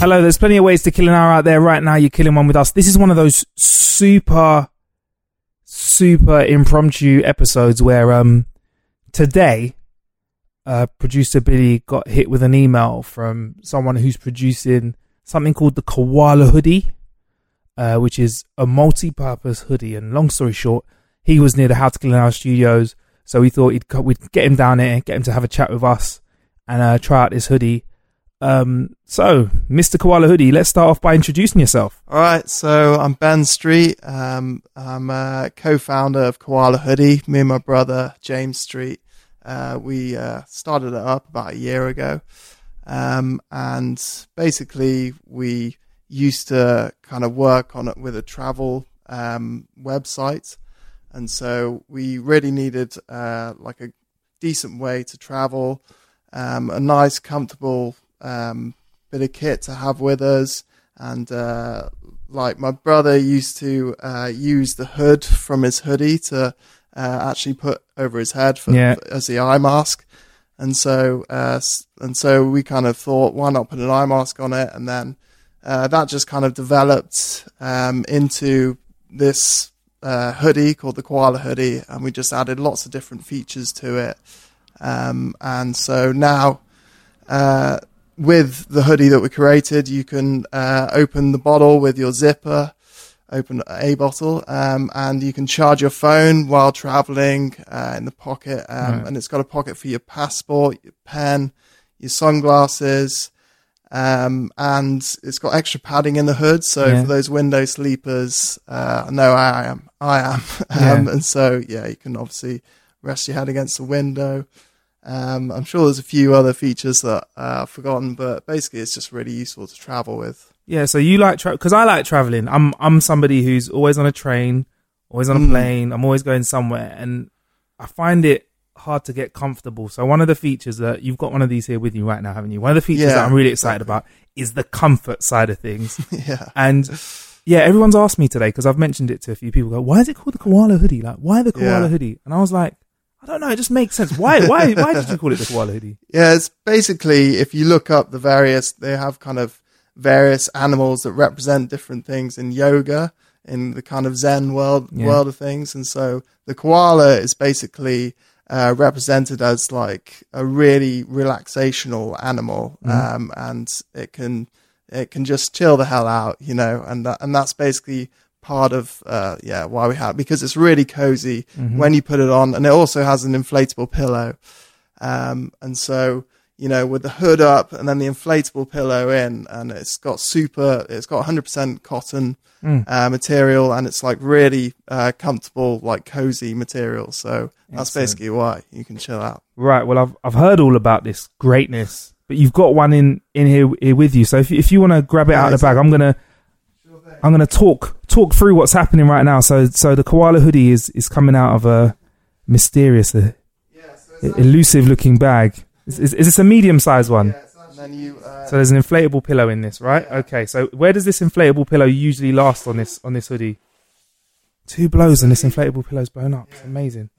Hello, there's plenty of ways to kill an hour out there right now. You're killing one with us. This is one of those super, super impromptu episodes where um today uh, producer Billy got hit with an email from someone who's producing something called the Koala Hoodie, uh, which is a multi-purpose hoodie. And long story short, he was near the How to Kill an Hour studios, so we thought co- we'd get him down there, get him to have a chat with us, and uh, try out this hoodie. Um, so, Mr. Koala Hoodie, let's start off by introducing yourself. All right, so I'm Ben Street. Um, I'm a co-founder of Koala Hoodie. Me and my brother James Street. Uh, we uh, started it up about a year ago, um, and basically we used to kind of work on it with a travel um, website, and so we really needed uh, like a decent way to travel, um, a nice, comfortable um, bit of kit to have with us, and uh, like my brother used to uh, use the hood from his hoodie to uh, actually put over his head for, Yeah. as the eye mask. And so, uh, and so we kind of thought, why not put an eye mask on it? And then uh, that just kind of developed um, into this uh, hoodie called the Koala hoodie, and we just added lots of different features to it. Um, and so now, uh, with the hoodie that we created, you can uh, open the bottle with your zipper, open a bottle, um, and you can charge your phone while traveling uh, in the pocket. Um, Right. And it's got a pocket for your passport, your pen, your sunglasses. Um, and it's got extra padding in the hood, so Yeah. for those window sleepers, uh, I I am, I am, Yeah. um, and so yeah, you can obviously rest your head against the window. Um, I'm sure there's a few other features that uh, I've forgotten, but basically it's just really useful to travel with. Yeah, so you like because I like traveling. I'm I'm somebody who's always on a train, always on a Mm. plane. I'm always going somewhere, and I find it hard to get comfortable. So one of the features that you've got one of these here with you right now, haven't you? One of the features Yeah, that I'm really excited exactly. about is the comfort side of things. yeah. and yeah, everyone's asked me today because I've mentioned it to a few people. Go, why is it called the koala hoodie? Like, why the koala Yeah. hoodie? And I was like, I don't know. It just makes sense. Why? Why? why did you call it the koala hoodie? Yeah, it's basically if you look up the various, they have kind of various animals that represent different things in yoga, in the kind of Zen world Yeah. world of things, and so the koala is basically uh, represented as like a really relaxational animal, um, and it can it can just chill the hell out, you know, and that, and that's basically part of uh, yeah why we have because it's really cozy when you put it on, and it also has an inflatable pillow. Um, and so, you know, with the hood up and then the inflatable pillow in, and it's got super, it's got 100% cotton uh, material, and it's like really uh, comfortable, like cozy material. So that's Excellent. basically why you can chill out. Right. Well, I've I've heard all about this greatness, but you've got one in in here, here with you. So if if you want to grab it out of the bag, I'm gonna I'm gonna talk talk through what's happening right now. So so the koala hoodie is is coming out of a mysterious, uh, elusive looking bag. Is, is, is this a medium sized one? And then you, uh, So there's an inflatable pillow in this, right? Okay. So where does this inflatable pillow usually last on this on this hoodie? Two blows and this inflatable pillow's blown up. It's amazing.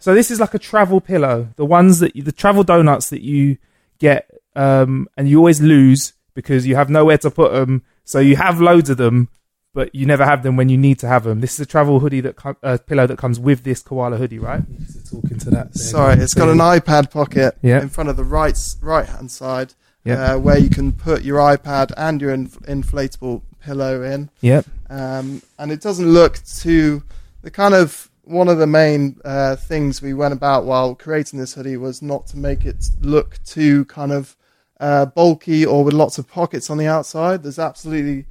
So this is like a travel pillow. The ones that you, the travel donuts that you get, um, and you always lose because you have nowhere to put them. So you have loads of them, but you never have them when you need to have them. This is a travel hoodie that com- uh, pillow that comes with this koala hoodie, right? Just talking to that. Sorry, it's got an iPad pocket Yeah. in front of the right right hand side, Yeah. uh, where you can put your iPad and your inf- inflatable pillow in. Yep. um, and it doesn't look too. The kind of one of the main uh, things we went about while creating this hoodie was not to make it look too kind of uh, bulky or with lots of pockets on the outside. There's absolutely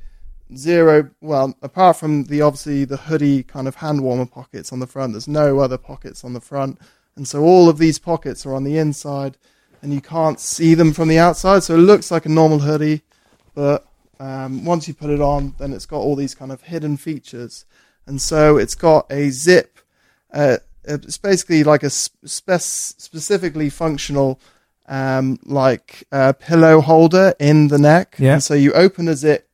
zero. Well, apart from the obviously the hoodie kind of hand warmer pockets on the front, there's no other pockets on the front, and so all of these pockets are on the inside, and you can't see them from the outside. So it looks like a normal hoodie, but um, once you put it on, then it's got all these kind of hidden features, and so it's got a zip. Uh, it's basically like a spec- specifically functional, um, like uh, pillow holder in the neck. Yeah. And so you open a zip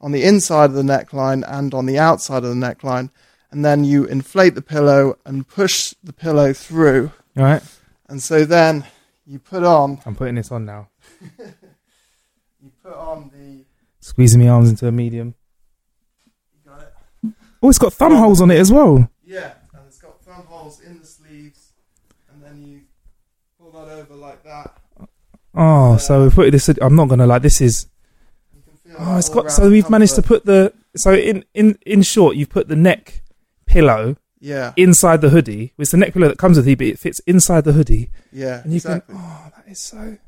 on the inside of the neckline and on the outside of the neckline, and then you inflate the pillow and push the pillow through, All right. and so then you put on I'm putting this on now. you put on the Squeezing my arms into a medium. you got it. Oh, it's got thumb holes on it as well. Yeah, and it's got thumb holes in the sleeves, and then you pull that over like that. Oh, so we put this. I'm not gonna like. This is. Oh, it's got. So we've managed to put the. So in in in short, you've put the neck pillow Yeah, inside the hoodie. It's the neck pillow that comes with it, but it fits inside the hoodie, yeah, and you exactly. can. Oh, that is so.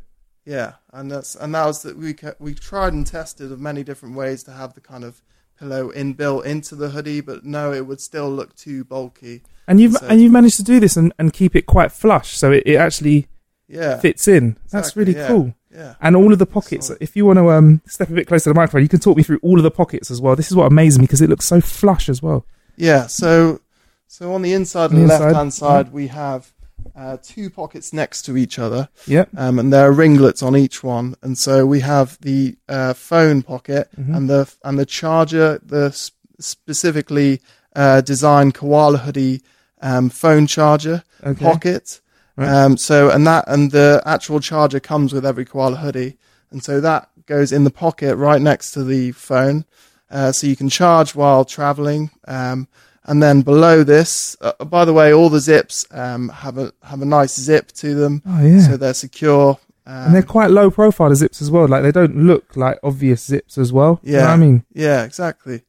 Yeah, and that's and that was that we we tried and tested of many different ways to have the kind of pillow inbuilt into the hoodie, but no, it would still look too bulky. And you've So- and you've managed to do this and, and keep it quite flush, so it, it actually Yeah, fits in. That's exactly, really yeah, cool. Yeah, And all of the pockets. Solid. If you want to um, step a bit closer to the microphone, you can talk me through all of the pockets as well. This is what amazes me because it looks so flush as well. yeah. So so on the inside On and the left hand side, we have uh, two pockets next to each other. Yep. um, and there are ringlets on each one. And so we have the uh, phone pocket Mhm. and the and the charger, the sp- specifically uh, designed koala hoodie um, phone charger Okay. pocket. Right. Um, so and that and the actual charger comes with every koala hoodie, and so that goes in the pocket right next to the phone, uh, so you can charge while traveling. Um, and then below this, uh, by the way, all the zips um, have a have a nice zip to them Oh yeah. so they're secure. Um, and they're quite low profile the zips as well. Like they don't look like obvious zips as well. You know Yeah. what I mean, yeah, exactly.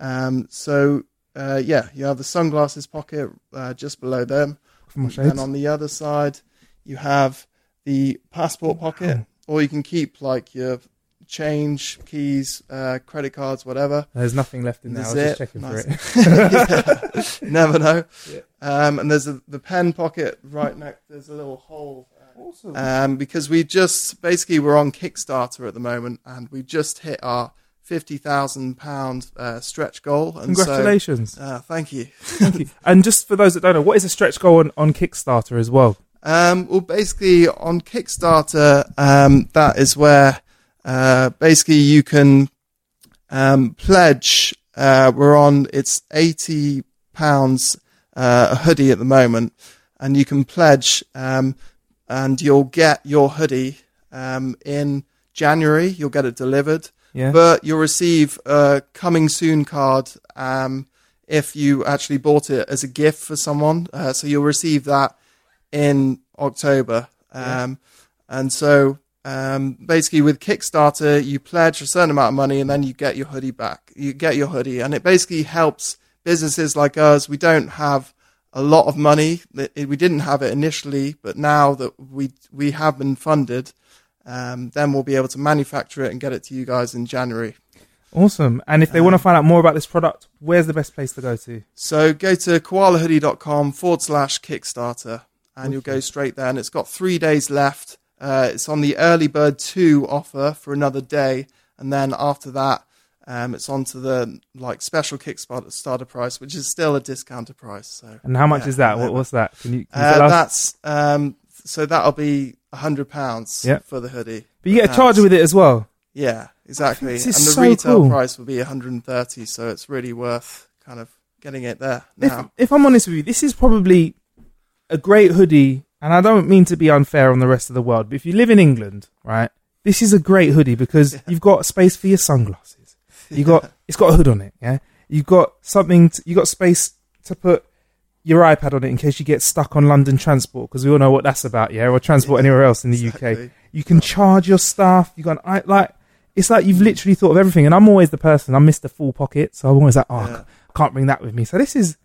Um, so uh, yeah, you have the sunglasses pocket uh, just below them. And on the other side, you have the passport pocket, or you can keep like your change, keys, uh, credit cards, whatever. There's nothing left in there. I was just checking nice. for it. Yeah, never know. Yeah. Um, and there's a, the pen pocket right next. There's a little hole. awesome. um, because we just basically we're on Kickstarter at the moment, and we just hit our fifty thousand pound uh, stretch goal. And Congratulations. So, uh, thank you. Thank you. And just for those that don't know, what is a stretch goal on, on Kickstarter as well? Um, well, basically on Kickstarter, um, that is where uh, basically you can um, pledge. Uh, we're on it's eighty pounds uh, a hoodie at the moment, and you can pledge, um, and you'll get your hoodie um, in January. You'll get it delivered, Yeah. but you'll receive a coming soon card. Um, if you actually bought it as a gift for someone, uh, so you'll receive that in October. Um, And so um, basically, with Kickstarter, you pledge a certain amount of money and then you get your hoodie back. You get your hoodie, and it basically helps businesses like us. We don't have a lot of money. We didn't have it initially, but now that we we have been funded, um, then we'll be able to manufacture it and get it to you guys in January. Awesome. And if they want to find out more about this product, where's the best place to go to? So go to koalahoodie.com forward slash Kickstarter and you'll go straight there. And it's got three days left. Uh, it's on the early bird two offer for another day. And then after that, um, it's on to the like special Kickstarter starter price, which is still a discounted price. So And how much yeah, is that? What, what's that? Can you, can you Uh, that's um, so that'll be a hundred pounds Yeah. for the hoodie. But you get a charger with it as well. Yeah, exactly. This And the so retail cool. price will be 130, so it's really worth kind of getting it there now. if I'm honest with you, this is probably a great hoodie, and I don't mean to be unfair on the rest of the world, but if you live in England, right, this is a great hoodie because you've got space for your sunglasses. You got it's got a hood on it, yeah. You've got something. To, you got space to put your iPad on it in case you get stuck on London transport because we all know what that's about, yeah, or transport anywhere else in the UK. You can charge your stuff. You got an i like. It's like you've literally thought of everything, and I'm always the person. I'm Mr. Full Pocket, so I'm always like, oh, Yeah. I can't bring that with me. So this is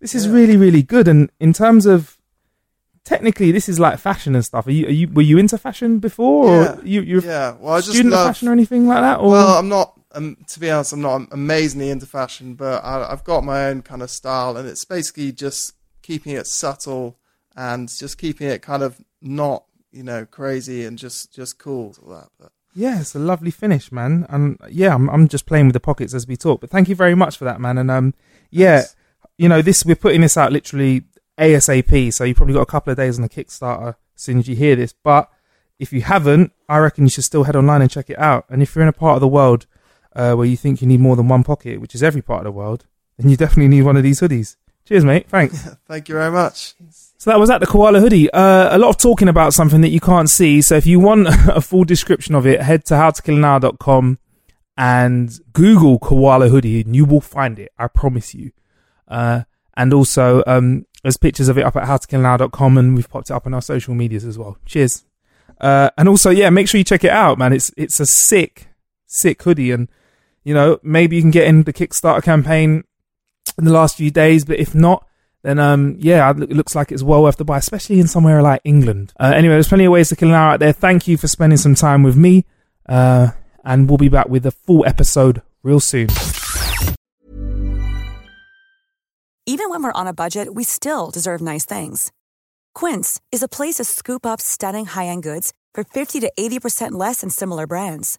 this is Yeah. really really good. And in terms of technically, this is like fashion and stuff. Are you, are you were you into fashion before, Yeah. or you you're Yeah, well, I just student love. of fashion or anything like that? Or Well, I'm not. Um, to be honest, I'm not amazingly into fashion, but I, I've got my own kind of style, and it's basically just keeping it subtle and just keeping it kind of not, you know, crazy and just just cool to that. But Yeah, it's a lovely finish, man. And yeah, I'm I'm just playing with the pockets as we talk. But thank you very much for that, man. And um, yeah, Thanks. you know, this we're putting this out literally ASAP. So you probably got a couple of days on the Kickstarter as soon as you hear this. But if you haven't, I reckon you should still head online and check it out. And if you're in a part of the world uh, where you think you need more than one pocket, which is every part of the world, then you definitely need one of these hoodies. Cheers, mate. Thanks. thank you very much. So that was at the koala hoodie. Uh, a lot of talking about something that you can't see. So if you want a full description of it, head to howtokillanhour.com and Google koala hoodie and you will find it. I promise you. Uh, and also, um, there's pictures of it up at howtokillanhour.com and we've popped it up on our social medias as well. Cheers. Uh, and also, yeah, make sure you check it out, man. It's, it's a sick, sick hoodie. And, you know, maybe you can get in the Kickstarter campaign in the last few days, but if not, then um yeah, it looks like it's well worth the buy, especially in somewhere like England. Uh, anyway, there's plenty of ways to kill an hour out there. Thank you for spending some time with me, uh, and we'll be back with a full episode real soon. Even when we're on a budget, we still deserve nice things. Quince is a place to scoop up stunning high-end goods for 50 to 80% less than similar brands.